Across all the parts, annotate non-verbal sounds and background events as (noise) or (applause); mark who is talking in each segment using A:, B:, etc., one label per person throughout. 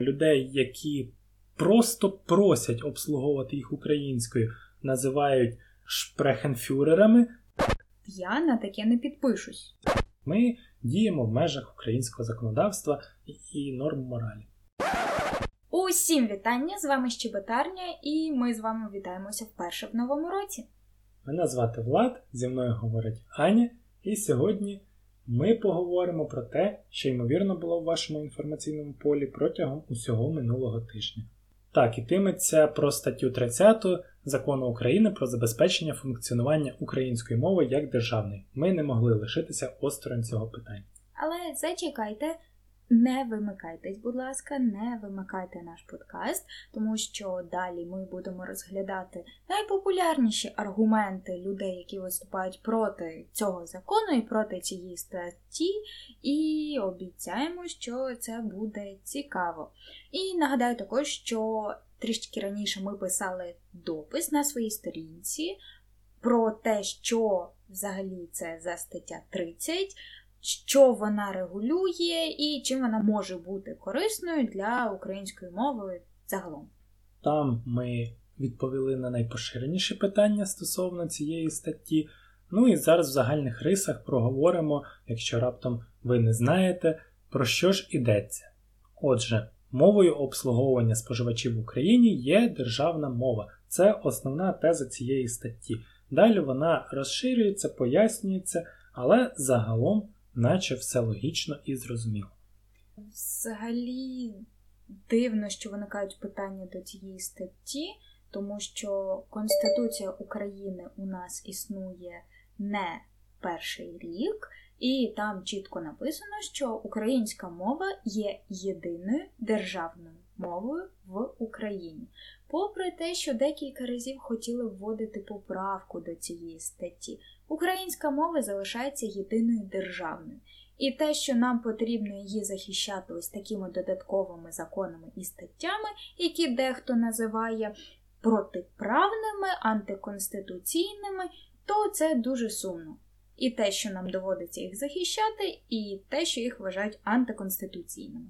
A: людей, які просто просять обслуговувати їх українською, називають шпрехенфюрерами.
B: Я на таке не підпишусь.
A: Ми діємо в межах українського законодавства і норм моралі.
B: Усім вітання! З вами Щебетарня, і ми з вами вітаємося вперше в новому році.
A: Мене звати Влад, зі мною говорить Аня, і сьогодні ми поговоримо про те, що ймовірно було в вашому інформаційному полі протягом усього минулого тижня. Так, ітиметься про статтю 30 закону України про забезпечення функціонування української мови як державної. Ми не могли лишитися осторонь цього питання.
B: Але зачекайте, не вимикайтесь, будь ласка, не вимикайте наш подкаст, тому що далі ми будемо розглядати найпопулярніші аргументи людей, які виступають проти цього закону і проти цієї статті, і обіцяємо, що це буде цікаво. І нагадаю також, що трішки раніше ми писали допис на своїй сторінці про те, що взагалі це за стаття 30 що вона регулює і чим вона може бути корисною для української мови загалом.
A: Там ми відповіли на найпоширеніші питання стосовно цієї статті. Ну і зараз в загальних рисах проговоримо, якщо раптом ви не знаєте, про що ж ідеться. Отже, мовою обслуговування споживачів в Україні є державна мова. Це основна теза цієї статті. Далі вона розширюється, пояснюється, але загалом наче все логічно і зрозуміло.
B: Взагалі дивно, що виникають питання до цієї статті, тому що Конституція України у нас існує не перший рік, і там чітко написано, що українська мова є єдиною державною мовою в Україні. Попри те, що декілька разів хотіли вводити поправку до цієї статті, українська мова залишається єдиною державною. І те, що нам потрібно її захищати ось такими додатковими законами і статтями, які дехто називає протиправними, антиконституційними, то це дуже сумно. І те, що нам доводиться їх захищати, і те, що їх вважають антиконституційними.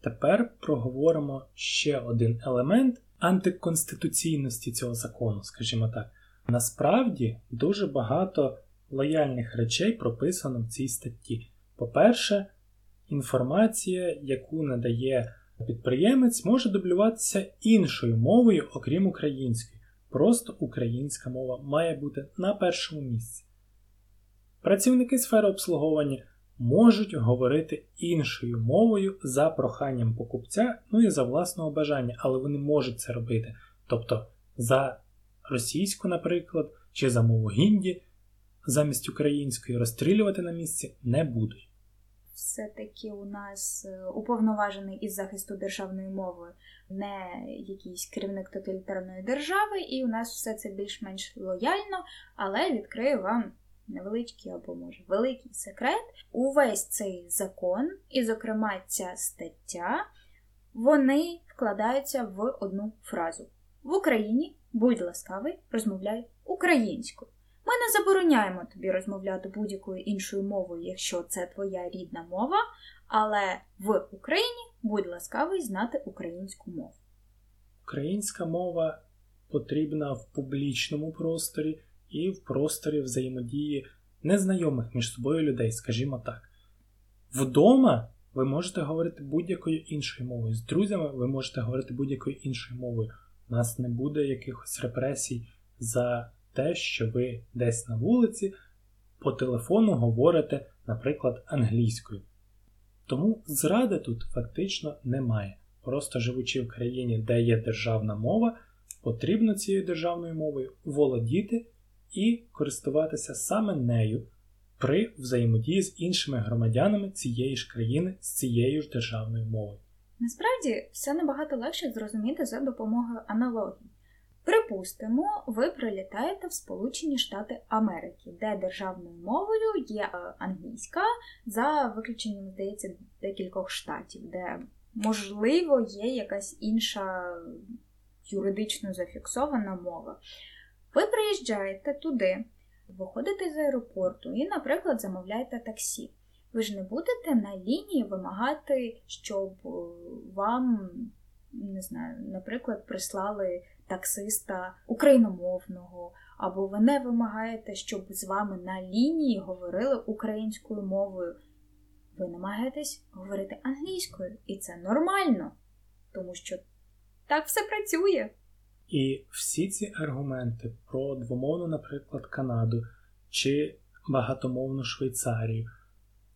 A: Тепер проговоримо ще один елемент антиконституційності цього закону, скажімо так. Насправді дуже багато лояльних речей прописано в цій статті. По-перше, інформація, яку надає підприємець, може дублюватися іншою мовою, окрім української. Просто українська мова має бути на першому місці. Працівники сфери обслуговування можуть говорити іншою мовою за проханням покупця, ну і за власного бажання, але вони можуть це робити. Тобто за російську, наприклад, чи за мову гінді, замість української розстрілювати на місці не будуть.
B: Все-таки у нас е, уповноважений із захисту державної мови не якийсь керівник тоталітарної держави, і у нас все це більш-менш лояльно, але відкрию вам невеличкий або, може, великий секрет. Увесь цей закон, і, зокрема, ця стаття, вони вкладаються в одну фразу. В Україні, будь ласкавий, розмовляй українською. Ми не забороняємо тобі розмовляти будь-якою іншою мовою, якщо це твоя рідна мова, але в Україні будь ласкавий знати українську мову.
A: Українська мова потрібна в публічному просторі і в просторі взаємодії незнайомих між собою людей, скажімо так. Вдома ви можете говорити будь-якою іншою мовою. З друзями ви можете говорити будь-якою іншою мовою. У нас не буде якихось репресій за те, що ви десь на вулиці по телефону говорите, наприклад, англійською. Тому зради тут фактично немає. Просто живучи в країні, де є державна мова, потрібно цією державною мовою володіти і користуватися саме нею при взаємодії з іншими громадянами цієї ж країни з цією ж державною мовою.
B: Насправді все набагато легше зрозуміти за допомогою аналогії. Припустимо, ви прилітаєте в Сполучені Штати Америки, де державною мовою є е, англійська, за виключенням, здається, декількох штатів, де, можливо, є якась інша юридично зафіксована мова. Ви приїжджаєте туди, виходите з аеропорту і, наприклад, замовляєте таксі. Ви ж не будете на лінії вимагати, щоб е, вам, не знаю, наприклад, прислали таксиста україномовного, або ви не вимагаєте, щоб з вами на лінії говорили українською мовою. Ви намагаєтесь говорити англійською, і це нормально, тому що так все працює.
A: І всі ці аргументи про двомовну, наприклад, Канаду чи багатомовну Швейцарію,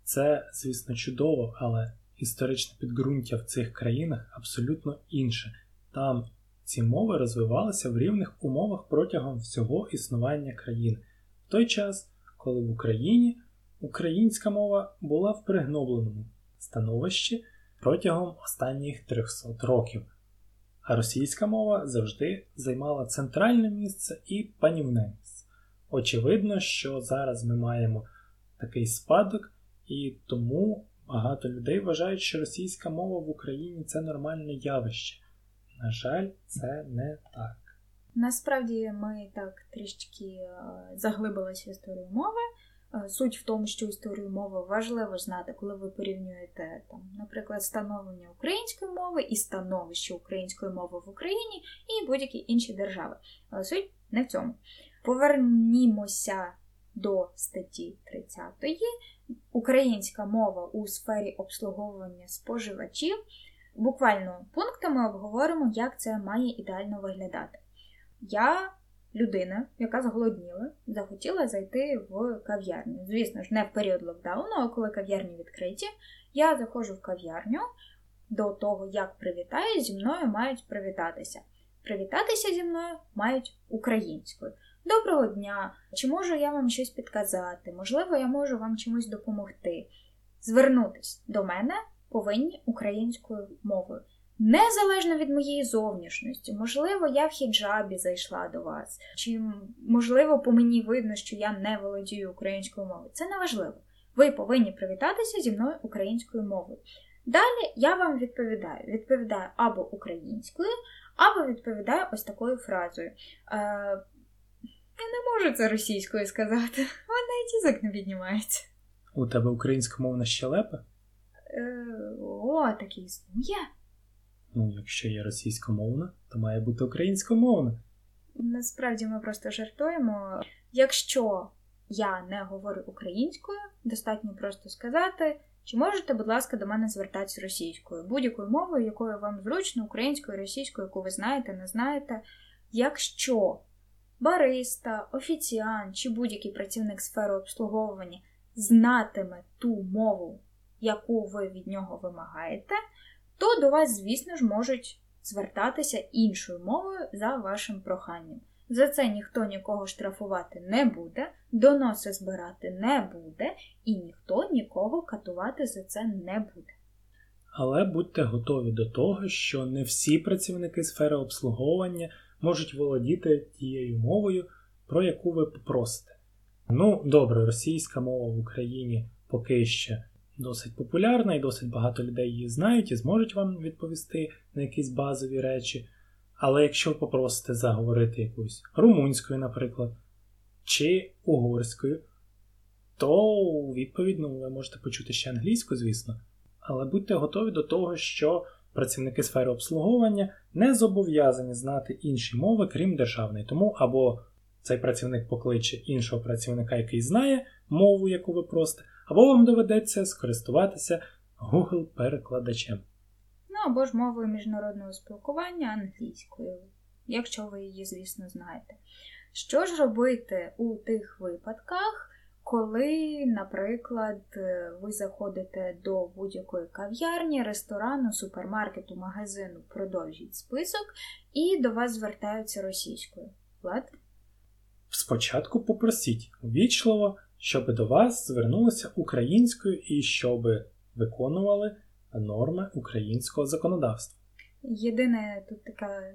A: це, звісно, чудово, але історичне підґрунтя в цих країнах абсолютно інше. Там ці мови розвивалися в рівних умовах протягом всього існування країни, в той час, коли в Україні українська мова була в пригнобленому становищі протягом останніх 300 років, а російська мова завжди займала центральне місце і панівне місце. Очевидно, що зараз ми маємо такий спадок, і тому багато людей вважають, що російська мова в Україні це нормальне явище. На жаль, це не так.
B: Насправді ми так трішки е, заглибилися в історію мови. Е, суть в тому, що історію мови важливо знати, коли ви порівнюєте там, наприклад, становлення української мови і становище української мови в Україні і будь-які інші держави. Але суть не в цьому. Повернімося до статті 30. Українська мова у сфері обслуговування споживачів. Буквально пунктами обговоримо, як це має ідеально виглядати. Я людина, яка зголодніла, захотіла зайти в кав'ярню. Звісно ж, не в період локдауну, а коли кав'ярні відкриті, я заходжу в кав'ярню. До того, як привітаю, зі мною мають привітатися. Привітатися зі мною мають українською. Доброго дня! Чи можу я вам щось підказати? Можливо, я можу вам чимось допомогти. Звернутись до мене повинні українською мовою. Незалежно від моєї зовнішності, можливо, я в хіджабі зайшла до вас, чи можливо по мені видно, що я не володію українською мовою. Це не важливо. Ви повинні привітатися зі мною українською мовою. Далі я вам відповідаю. Відповідаю або українською, або відповідаю ось такою фразою. Я не можу це російською сказати, вона і язик не піднімається.
A: У тебе українськомовна щелепа?
B: Е, О, такий існує.
A: Ну, якщо є російськомовна, то має бути українськомовна.
B: Насправді ми просто жартуємо. Якщо я не говорю українською, достатньо просто сказати, чи можете, будь ласка, до мене звертатися російською, будь-якою мовою, якою вам зручно, українською, російською, яку ви знаєте, не знаєте. Якщо бариста, офіціант чи будь-який працівник сфери обслуговування знатиме ту мову, яку ви від нього вимагаєте, то до вас, звісно ж, можуть звертатися іншою мовою за вашим проханням. За це ніхто нікого штрафувати не буде, доноси збирати не буде, і ніхто нікого катувати за це не буде.
A: Але будьте готові до того, що не всі працівники сфери обслуговування можуть володіти тією мовою, про яку ви попросите. Ну, добре, російська мова в Україні поки ще досить популярна і досить багато людей її знають і зможуть вам відповісти на якісь базові речі. Але якщо ви попросите заговорити якусь румунською, наприклад, чи угорською, то відповідно ви можете почути ще англійську, звісно. Але будьте готові до того, що працівники сфери обслуговування не зобов'язані знати інші мови, крім державної. Тому або цей працівник покличе іншого працівника, який знає мову, яку ви просите, або вам доведеться скористуватися Google-перекладачем.
B: Ну або ж мовою міжнародного спілкування англійською, якщо ви її, звісно, знаєте. Що ж робити у тих випадках, коли, наприклад, ви заходите до будь-якої кав'ярні, ресторану, супермаркету, магазину, продовжіть список, і до вас звертаються російською? Влад?
A: Спочатку попросіть ввічливо, щоб до вас звернулися українською і щоб виконували норми українського законодавства.
B: Єдине тут така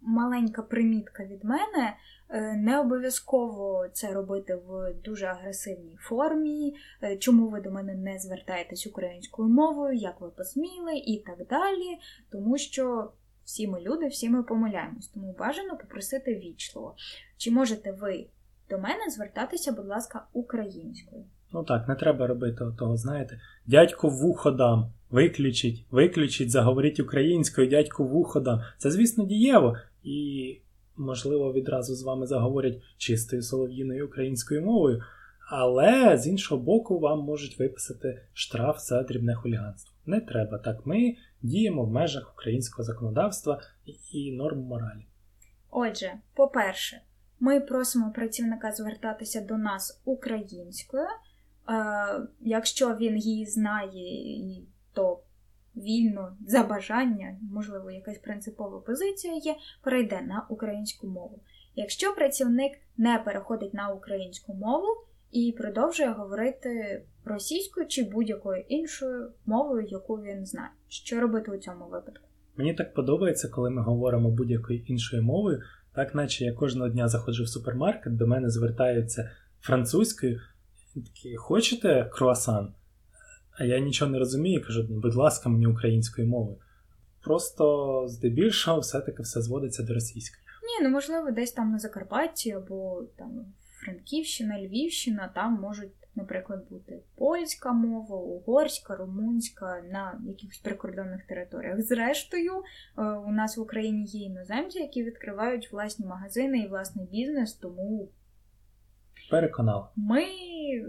B: маленька примітка від мене. Е, не обов'язково це робити в дуже агресивній формі, е, чому ви до мене не звертаєтесь українською мовою, як ви посміли, і так далі. Тому що всі ми люди, всі ми помиляємось, тому бажано попросити вічливо. Чи можете ви до мене звертатися, будь ласка, українською?
A: Ну так, не треба робити того, знаєте. Дядько вухо дам, виключіть, виключіть, заговоріть українською, дядько вухо дам. Це, звісно, дієво. І, можливо, відразу з вами заговорять чистою солов'їною українською мовою. Але з іншого боку, вам можуть виписати штраф за дрібне хуліганство. Не треба так. Ми діємо в межах українського законодавства і норм моралі.
B: Отже, по-перше, ми просимо працівника звертатися до нас українською. Якщо він її знає, то вільно за бажання, можливо, якась принципова позиція є, перейде на українську мову. Якщо працівник не переходить на українську мову і продовжує говорити російською чи будь-якою іншою мовою, яку він знає, що робити у цьому випадку?
A: Мені так подобається, коли ми говоримо будь-якою іншою мовою, так наче я кожного дня заходжу в супермаркет, до мене звертаються французькою, такі, хочете круасан? А я нічого не розумію, кажу, будь ласка, мені українською мовою. Просто здебільшого все-таки все зводиться до російської.
B: Ні, ну можливо, десь там на Закарпатті або там Франківщина, Львівщина, там можуть, наприклад, бути польська мова, угорська, румунська на якихось прикордонних територіях. Зрештою, е, у нас в Україні є іноземці, які відкривають власні магазини і власний бізнес, тому
A: переконала.
B: Ми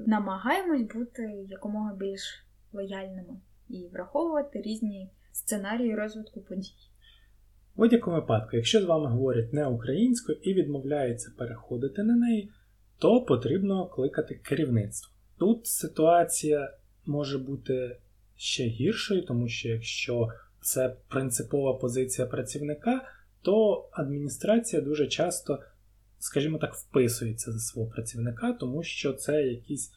B: намагаємось бути якомога більш лояльними і враховувати різні сценарії розвитку подій.
A: В будь-якому випадку, якщо з вами говорять не українською і відмовляються переходити на неї, то потрібно кликати керівництво. Тут ситуація може бути ще гіршою, тому що якщо це принципова позиція працівника, то адміністрація дуже часто, скажімо так, вписується за свого працівника, тому що це якісь,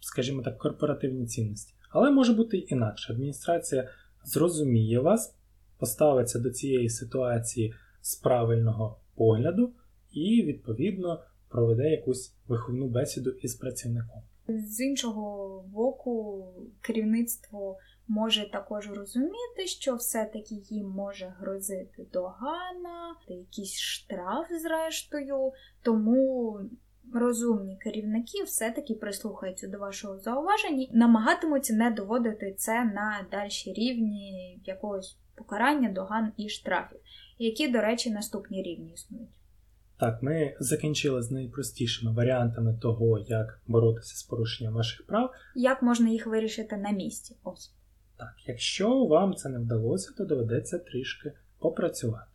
A: скажімо так, корпоративні цінності. Але може бути інакше. Адміністрація зрозуміє вас, поставиться до цієї ситуації з правильного погляду і, відповідно, проведе якусь виховну бесіду із працівником.
B: З іншого боку, керівництво може також розуміти, що все-таки їм може грозити догана, якийсь штраф, зрештою, тому розумні керівники все-таки прислухаються до вашого зауваження намагатимуться не доводити це на дальші рівні якогось покарання, доган і штрафів, які, до речі, наступні рівні існують.
A: Так, ми закінчили з найпростішими варіантами того, як боротися з порушенням ваших прав.
B: Як можна їх вирішити на місці? Ось.
A: Так, якщо вам це не вдалося, то доведеться трішки попрацювати.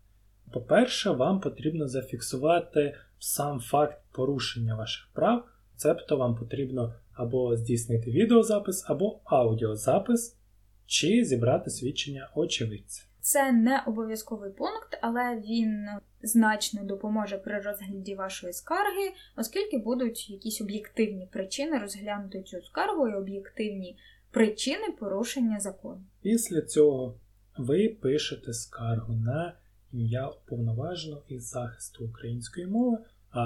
A: По-перше, вам потрібно зафіксувати сам факт порушення ваших прав, цебто вам потрібно або здійснити відеозапис, або аудіозапис, чи зібрати свідчення очевидця.
B: Це не обов'язковий пункт, але він значно допоможе при розгляді вашої скарги, оскільки будуть якісь об'єктивні причини розглянути цю скаргу і об'єктивні причини порушення закону.
A: Після цього ви пишете скаргу на ім'я уповноваженого із захисту української мови,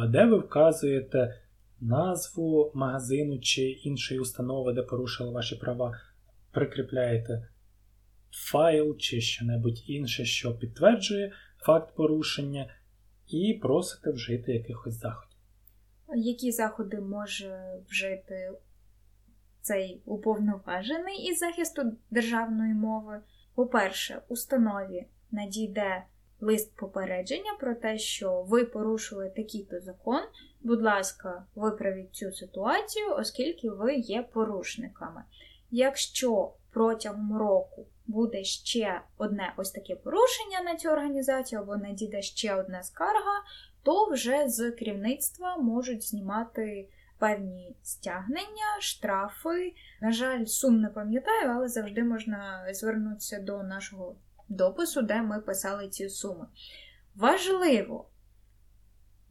A: де ви вказуєте назву магазину чи іншої установи, де порушили ваші права, прикріпляєте файл чи що-небудь інше, що підтверджує факт порушення, і просите вжити якихось заходів.
B: Які заходи може вжити цей уповноважений із захисту державної мови? По-перше, установі надійде лист попередження про те, що ви порушили такий-то закон. Будь ласка, виправіть цю ситуацію, оскільки ви є порушниками. Якщо протягом року буде ще одне ось таке порушення на цю організацію, або надійде ще одна скарга, то вже з керівництва можуть знімати певні стягнення, штрафи. На жаль, сум не пам'ятаю, але завжди можна звернутися до нашого допису, де ми писали ці суми. Важливо,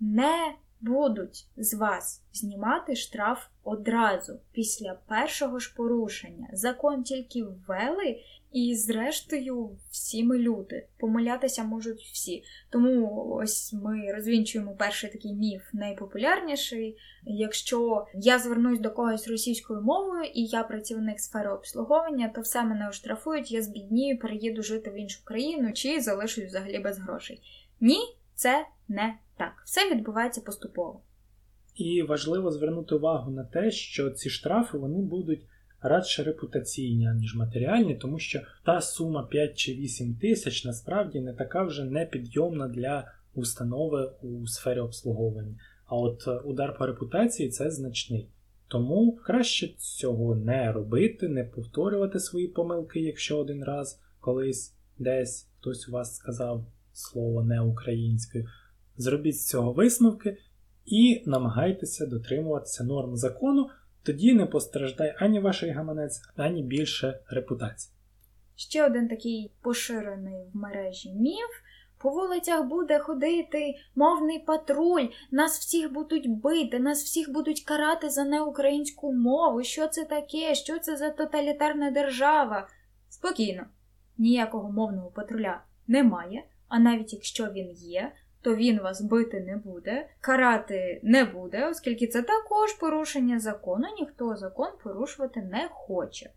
B: не будуть з вас знімати штраф одразу після першого ж порушення. Закон тільки ввели, і, зрештою, всі ми люди. Помилятися можуть всі. Тому ось ми розвінчуємо перший такий міф, найпопулярніший. Якщо я звернусь до когось російською мовою і я працівник сфери обслуговування, то все мене оштрафують, я збіднію, переїду жити в іншу країну чи залишусь взагалі без грошей. Ні, це не так. Все відбувається поступово.
A: І важливо звернути увагу на те, що ці штрафи вони будуть радше репутаційні, ніж матеріальні, тому що та сума 5 чи 8 тисяч насправді не така вже непідйомна для установи у сфері обслуговування. А от е, удар по репутації це значний. Тому краще цього не робити, не повторювати свої помилки, якщо один раз колись десь хтось у вас сказав слово не українською. Зробіть з цього висновки і намагайтеся дотримуватися норм закону, тоді не постраждає ані ваш гаманець, ані більше репутація.
B: Ще один такий поширений в мережі міф. По вулицях буде ходити мовний патруль, нас всіх будуть бити, нас всіх будуть карати за неукраїнську мову. Що це таке? Що це за тоталітарна держава? Спокійно, ніякого мовного патруля немає, а навіть якщо він є, то він вас бити не буде, карати не буде, оскільки це також порушення закону, ніхто закон порушувати не хоче.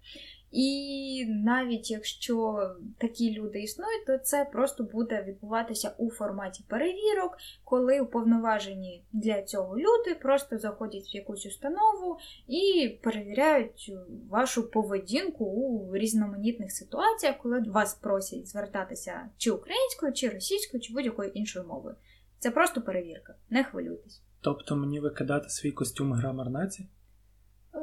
B: І навіть якщо такі люди існують, то це просто буде відбуватися у форматі перевірок, коли уповноважені для цього люди просто заходять в якусь установу і перевіряють вашу поведінку у різноманітних ситуаціях, коли вас просять звертатися чи українською, чи російською, чи будь-якою іншою мовою. Це просто перевірка, не хвилюйтесь.
A: Тобто мені викидати свій костюм грамар нації?
B: Е,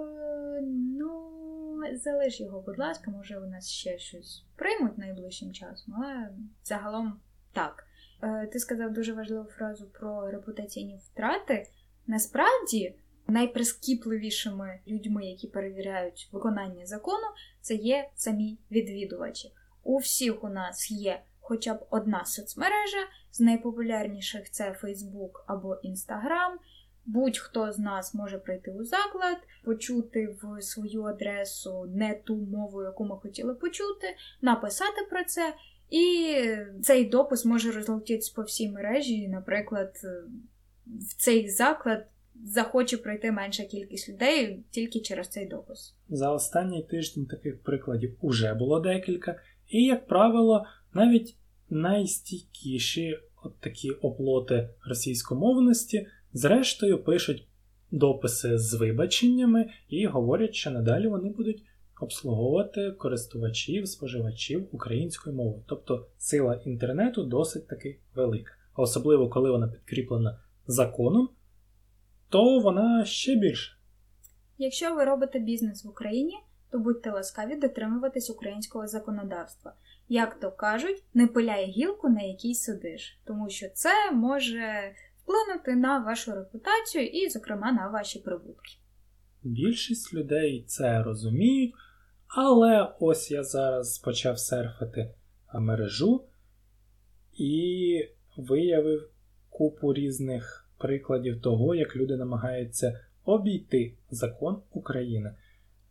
B: залиш його, будь ласка, може у нас ще щось приймуть найближчим часом, але загалом так. Е, ти сказав дуже важливу фразу про репутаційні втрати. Насправді, найприскіпливішими людьми, які перевіряють виконання закону, це є самі відвідувачі. У всіх у нас є хоча б одна соцмережа, з найпопулярніших це Facebook або Instagram. Будь-хто з нас може прийти у заклад, почути в свою адресу не ту мову, яку ми хотіли почути, написати про це, і цей допис може розлетітися по всій мережі. Наприклад, в цей заклад захоче пройти менша кількість людей тільки через цей допис.
A: За останній тиждень таких прикладів уже було декілька, і, як правило, навіть найстійкіші от такі оплоти російськомовності. Зрештою, пишуть дописи з вибаченнями і говорять, що надалі вони будуть обслуговувати користувачів, споживачів українською мовою. Тобто сила інтернету досить таки велика. А особливо, коли вона підкріплена законом, то вона ще більше.
B: Якщо ви робите бізнес в Україні, то будьте ласкаві дотримуватись українського законодавства. Як то кажуть, не пиляй гілку, на якій сидиш, тому що це може вплинути на вашу репутацію і, зокрема, на ваші прибутки.
A: Більшість людей це розуміють, але ось я зараз почав серфити мережу і виявив купу різних прикладів того, як люди намагаються обійти закон України.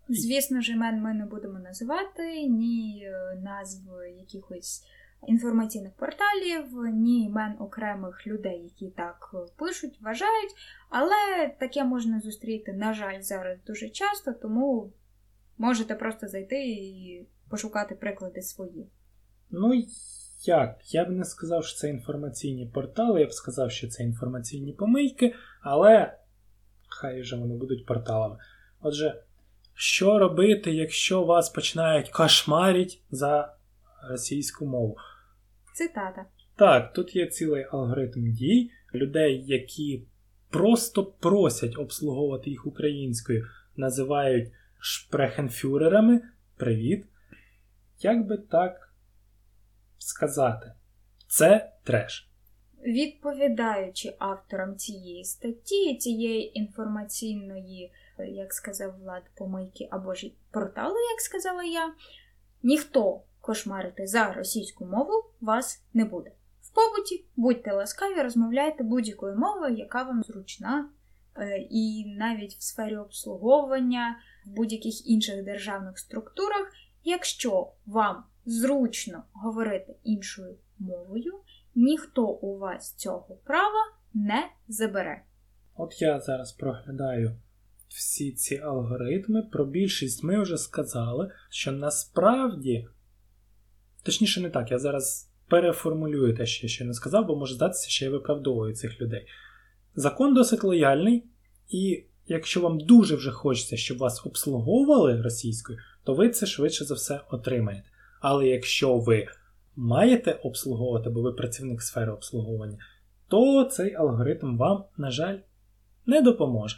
B: Звісно ж, імен ми не будемо називати, ні е, назв якихось інформаційних порталів, ні імен окремих людей, які так пишуть, вважають. Але таке можна зустріти, на жаль, зараз дуже часто, тому можете просто зайти і пошукати приклади свої.
A: Ну, як? Я б не сказав, що це інформаційні портали, я б сказав, що це інформаційні помийки, але хай вже вони будуть порталами. Отже, що робити, якщо вас починають кошмарити за російську мову.
B: Цитата.
A: Так, тут є цілий алгоритм дій людей, які просто просять обслуговувати їх українською, називають шпрехенфюрерами. Привіт. Як би так сказати, це треш.
B: Відповідаючи авторам цієї статті, цієї інформаційної, як сказав Влад, помийки або ж порталу, як сказала я, ніхто кошмарити за російську мову вас не буде. В побуті будьте ласкаві, розмовляйте будь-якою мовою, яка вам зручна, е, і навіть в сфері обслуговування, в будь-яких інших державних структурах, якщо вам зручно говорити іншою мовою, ніхто у вас цього права не забере.
A: От я зараз проглядаю всі ці алгоритми. Про більшість ми вже сказали, що насправді Точніше, не так, я зараз переформулюю те, що я ще не сказав, бо може здатися, що я виправдовую цих людей. Закон досить лояльний, І якщо вам дуже вже хочеться, щоб вас обслуговували російською, то ви це швидше за все отримаєте. Але якщо ви маєте обслуговувати, бо ви працівник сфери обслуговування, то цей алгоритм вам, на жаль, не допоможе.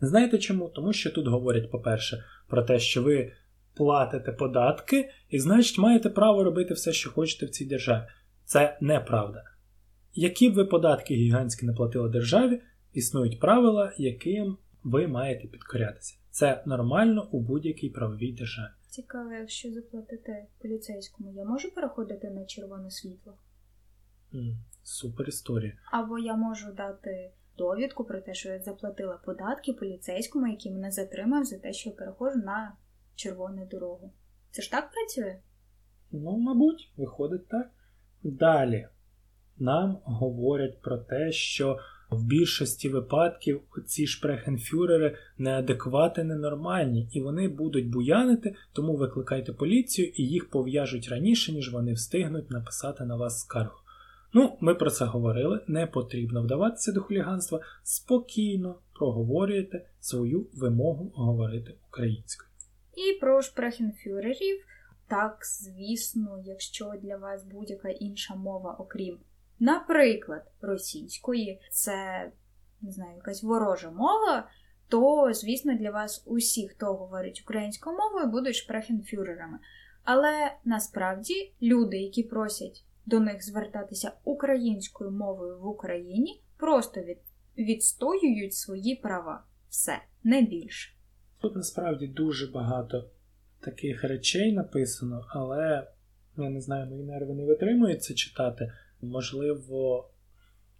A: Знаєте чому? Тому що тут говорять, по-перше, про те, що ви платите податки, і, значить, маєте право робити все, що хочете в цій державі. Це неправда. Які б ви податки гігантські не платили державі, існують правила, яким ви маєте підкорятися. Це нормально у будь-якій правовій державі.
B: Цікаво, якщо заплатити поліцейському, я можу переходити на червоне світло?
A: Mm, супер історія.
B: Або я можу дати довідку про те, що я заплатила податки поліцейському, який мене затримав за те, що я переходжу на червону дорогу. Це ж так працює?
A: Ну, мабуть, виходить так. Далі нам говорять про те, що в більшості випадків ці шпрехенфюрери неадеквати, ненормальні, і вони будуть буянити, тому викликайте поліцію і їх пов'яжуть раніше, ніж вони встигнуть написати на вас скаргу. Ну, ми про це говорили, не потрібно вдаватися до хуліганства, спокійно проговорюєте свою вимогу говорити українською.
B: І про шпрехенфюрерів, так, звісно, якщо для вас будь-яка інша мова, окрім наприклад, російської, це не знаю, якась ворожа мова, то, звісно, для вас усі, хто говорить українською мовою, будуть шпрехенфюрерами. Але насправді люди, які просять до них звертатися українською мовою в Україні, просто від, відстоюють свої права. Все, не більше.
A: Тут насправді дуже багато таких речей написано, але я не знаю, мої нерви не витримують це читати. Можливо,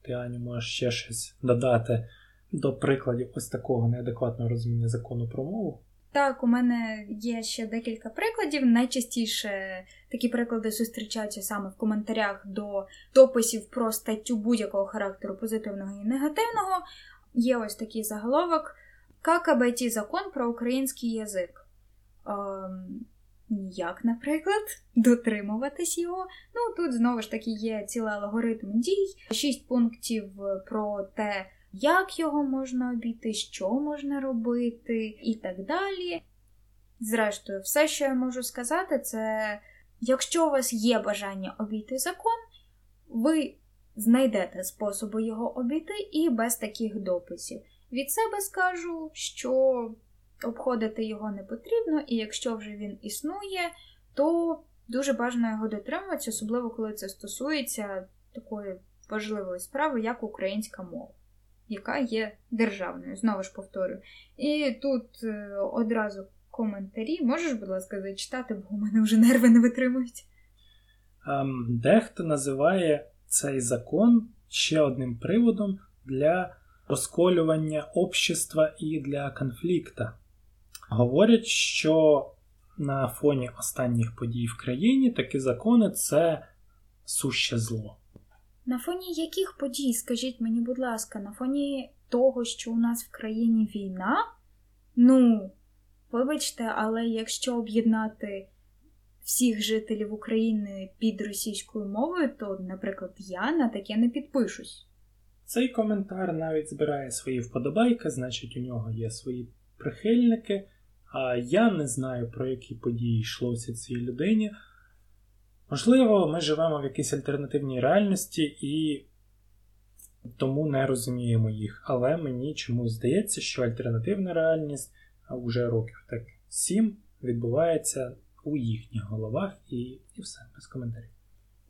A: ти Аню, можеш ще щось додати до прикладів ось такого неадекватного розуміння закону про мову.
B: Так, у мене є ще декілька прикладів. Найчастіше такі приклади зустрічаються саме в коментарях до дописів про статтю будь-якого характеру позитивного і негативного. Є ось такий заголовок: Как обойти закон про український язик. Ем, ніяк, наприклад, (laughs) дотримуватись його. Ну тут знову ж таки є цілий алгоритм дій, шість пунктів про те, як його можна обійти, що можна робити, і так далі. Зрештою, все, що я можу сказати, це якщо у вас є бажання обійти закон, ви знайдете способи його обійти і без таких дописів. Від себе скажу, що обходити його не потрібно, і якщо вже він існує, то дуже бажано його дотримуватися, особливо коли це стосується такої важливої справи, як українська мова, яка є державною, знову ж повторюю. І тут е, одразу коментарі. Можеш, будь ласка, зачитати, бо у мене вже нерви не витримують.
A: Ем, дехто називає цей закон ще одним приводом для розколювання общества і для конфлікта. Говорять, що на фоні останніх подій в країні такі закони це суще зло.
B: На фоні яких подій, скажіть мені, будь ласка, на фоні того, що у нас в країні війна? Ну, вибачте, але якщо об'єднати всіх жителів України під російською мовою, то, наприклад, я на таке не підпишусь.
A: Цей коментар навіть збирає свої вподобайки, значить, у нього є свої прихильники. А я не знаю, про які події йшлося цій людині. Можливо, ми живемо в якійсь альтернативній реальності і тому не розуміємо їх. Але мені чомусь здається, що альтернативна реальність вже років так сім відбувається у їхніх головах і, і все, без коментарів.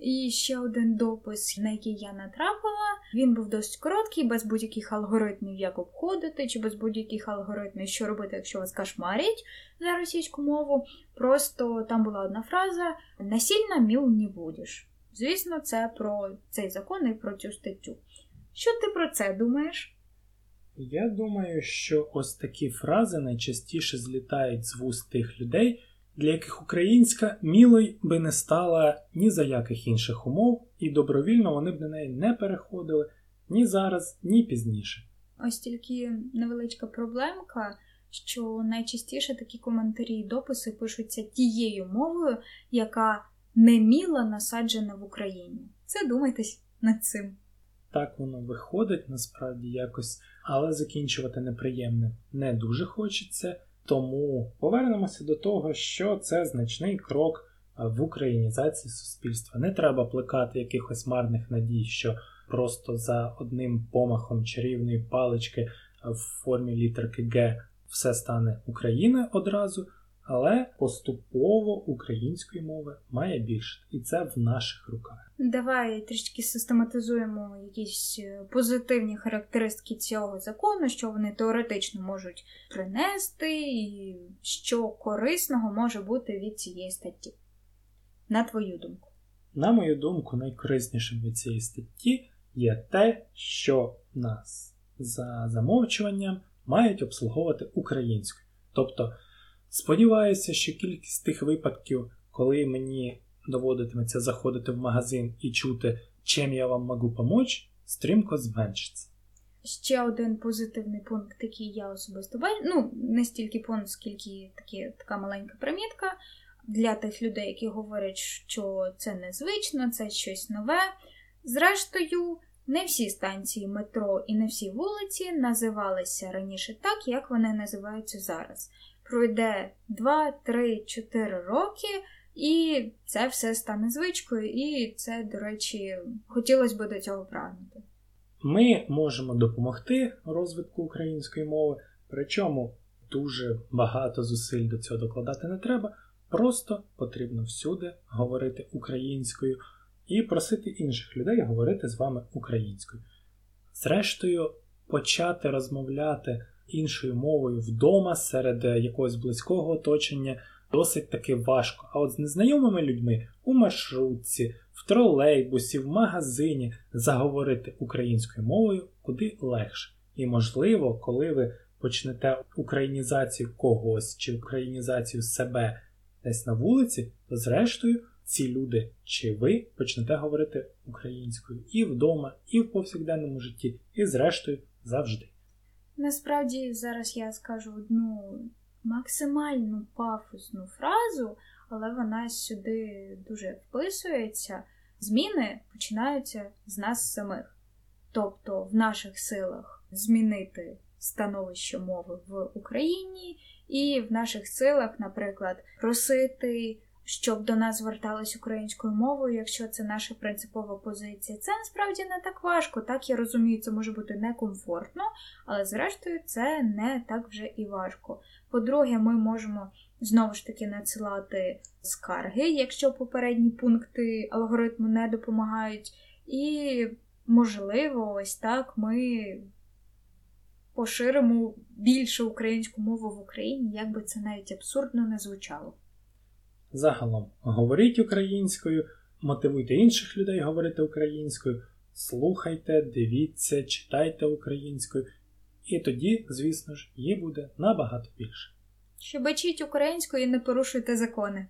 B: І ще один допис, на який я натрапила. Він був досить короткий, без будь-яких алгоритмів, як обходити, чи без будь-яких алгоритмів, що робити, якщо вас кошмарять за російську мову. Просто там була одна фраза: насильно міл не будеш. Звісно, це про цей закон і про цю статтю. Що ти про це думаєш?
A: Я думаю, що ось такі фрази найчастіше злітають з вуст тих людей для яких українська мілою би не стала ні за яких інших умов, і добровільно вони б на неї не переходили ні зараз, ні пізніше.
B: Ось тільки невеличка проблемка, що найчастіше такі коментарі і дописи пишуться тією мовою, яка не міла насаджена в Україні. Це думайтесь над цим.
A: так воно виходить насправді якось, але закінчувати неприємне не дуже хочеться. Тому повернемося до того, що це значний крок в українізації суспільства. Не треба плекати якихось марних надій, що просто за одним помахом чарівної палички в формі літерки Г все стане Україна одразу, але поступово української мови має більше, і це в наших руках.
B: Давай трішки систематизуємо якісь е, позитивні характеристики цього закону, що вони теоретично можуть принести, і що корисного може бути від цієї статті. На твою думку.
A: На мою думку, найкориснішим від цієї статті є те, що нас за замовчуванням мають обслуговувати українською. Тобто, сподіваюся, що кількість тих випадків, коли мені доводитиметься заходити в магазин і чути, чим я вам можу помочь, стрімко зменшиться.
B: Ще один позитивний пункт, який я особисто бачу, ну, не стільки пункт, скільки такі, така маленька примітка для тих людей, які говорять, що це незвично, це щось нове. Зрештою, не всі станції метро і не всі вулиці називалися раніше так, як вони називаються зараз. Пройде 2, 3, 4 роки, і це все стане звичкою, і це, до речі, хотілося б до цього прагнути.
A: Ми можемо допомогти розвитку української мови, причому дуже багато зусиль до цього докладати не треба. Просто потрібно всюди говорити українською і просити інших людей говорити з вами українською. Зрештою, почати розмовляти іншою мовою вдома серед якогось близького оточення досить таки важко. А от з незнайомими людьми у маршрутці, в тролейбусі, в магазині заговорити українською мовою куди легше. І, можливо, коли ви почнете українізацію когось чи українізацію себе десь на вулиці, то зрештою ці люди чи ви почнете говорити українською і вдома, і в повсякденному житті, і зрештою завжди.
B: Насправді зараз я скажу одну максимальну пафосну фразу, але вона сюди дуже вписується. Зміни починаються з нас самих. Тобто в наших силах змінити становище мови в Україні, і в наших силах, наприклад, просити щоб до нас звертались українською мовою, якщо це наша принципова позиція. Це насправді не так важко. Так я розумію, це може бути некомфортно, але зрештою це не так вже і важко. По-друге, ми можемо знову ж таки надсилати скарги, якщо попередні пункти алгоритму не допомагають. І, можливо, ось так ми. Поширимо більше українську мову в Україні, як би це навіть абсурдно не звучало.
A: Загалом говоріть українською, мотивуйте інших людей говорити українською, слухайте, дивіться, читайте українською, і тоді, звісно ж, її буде набагато більше.
B: Щебечіть українською і не порушуйте закони.